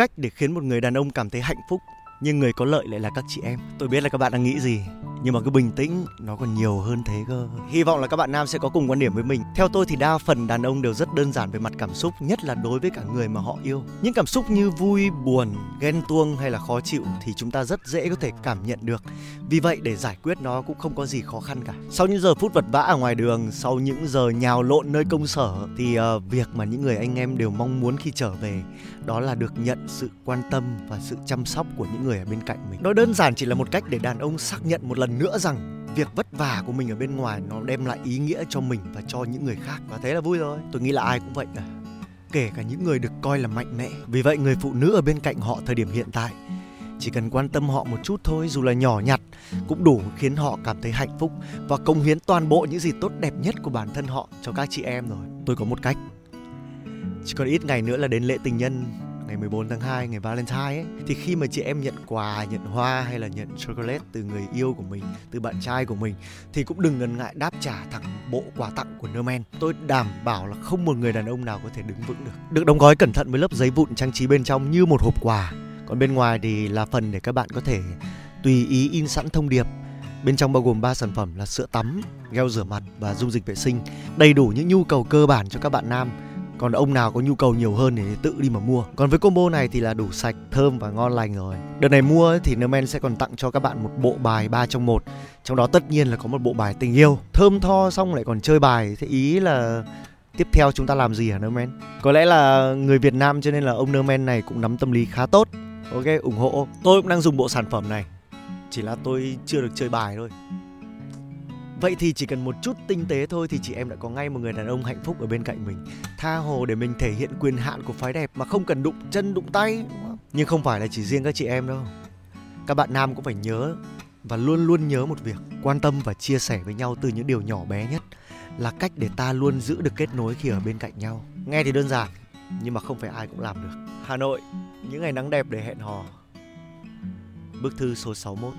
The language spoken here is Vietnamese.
cách để khiến một người đàn ông cảm thấy hạnh phúc nhưng người có lợi lại là các chị em. Tôi biết là các bạn đang nghĩ gì, nhưng mà cứ bình tĩnh, nó còn nhiều hơn thế cơ. Hy vọng là các bạn nam sẽ có cùng quan điểm với mình. Theo tôi thì đa phần đàn ông đều rất đơn giản về mặt cảm xúc, nhất là đối với cả người mà họ yêu. Những cảm xúc như vui, buồn, ghen tuông hay là khó chịu thì chúng ta rất dễ có thể cảm nhận được. Vì vậy để giải quyết nó cũng không có gì khó khăn cả. Sau những giờ phút vật vã ở ngoài đường, sau những giờ nhào lộn nơi công sở thì uh, việc mà những người anh em đều mong muốn khi trở về đó là được nhận sự quan tâm và sự chăm sóc của những người ở bên cạnh mình. Nó đơn giản chỉ là một cách để đàn ông xác nhận một lần nữa rằng việc vất vả của mình ở bên ngoài nó đem lại ý nghĩa cho mình và cho những người khác và thế là vui rồi. Tôi nghĩ là ai cũng vậy cả. Kể cả những người được coi là mạnh mẽ. Vì vậy người phụ nữ ở bên cạnh họ thời điểm hiện tại, chỉ cần quan tâm họ một chút thôi, dù là nhỏ nhặt, cũng đủ khiến họ cảm thấy hạnh phúc và công hiến toàn bộ những gì tốt đẹp nhất của bản thân họ cho các chị em rồi. Tôi có một cách chỉ còn ít ngày nữa là đến lễ tình nhân ngày 14 tháng 2 ngày Valentine ấy thì khi mà chị em nhận quà, nhận hoa hay là nhận chocolate từ người yêu của mình, từ bạn trai của mình thì cũng đừng ngần ngại đáp trả thẳng bộ quà tặng của Nerman. Tôi đảm bảo là không một người đàn ông nào có thể đứng vững được. Được đóng gói cẩn thận với lớp giấy vụn trang trí bên trong như một hộp quà. Còn bên ngoài thì là phần để các bạn có thể tùy ý in sẵn thông điệp Bên trong bao gồm 3 sản phẩm là sữa tắm, gel rửa mặt và dung dịch vệ sinh, đầy đủ những nhu cầu cơ bản cho các bạn nam còn ông nào có nhu cầu nhiều hơn thì tự đi mà mua. Còn với combo này thì là đủ sạch, thơm và ngon lành rồi. Đợt này mua thì Nerman sẽ còn tặng cho các bạn một bộ bài 3 trong một. Trong đó tất nhiên là có một bộ bài tình yêu. Thơm tho xong lại còn chơi bài. Thế ý là tiếp theo chúng ta làm gì hả Nerman? Có lẽ là người Việt Nam cho nên là ông Nerman này cũng nắm tâm lý khá tốt. Ok, ủng hộ. Tôi cũng đang dùng bộ sản phẩm này. Chỉ là tôi chưa được chơi bài thôi. Vậy thì chỉ cần một chút tinh tế thôi thì chị em đã có ngay một người đàn ông hạnh phúc ở bên cạnh mình. Tha hồ để mình thể hiện quyền hạn của phái đẹp mà không cần đụng chân đụng tay Nhưng không phải là chỉ riêng các chị em đâu. Các bạn nam cũng phải nhớ và luôn luôn nhớ một việc Quan tâm và chia sẻ với nhau từ những điều nhỏ bé nhất Là cách để ta luôn giữ được kết nối khi ở bên cạnh nhau. Nghe thì đơn giản nhưng mà không phải ai cũng làm được. Hà Nội, những ngày nắng đẹp để hẹn hò. Bức thư số 61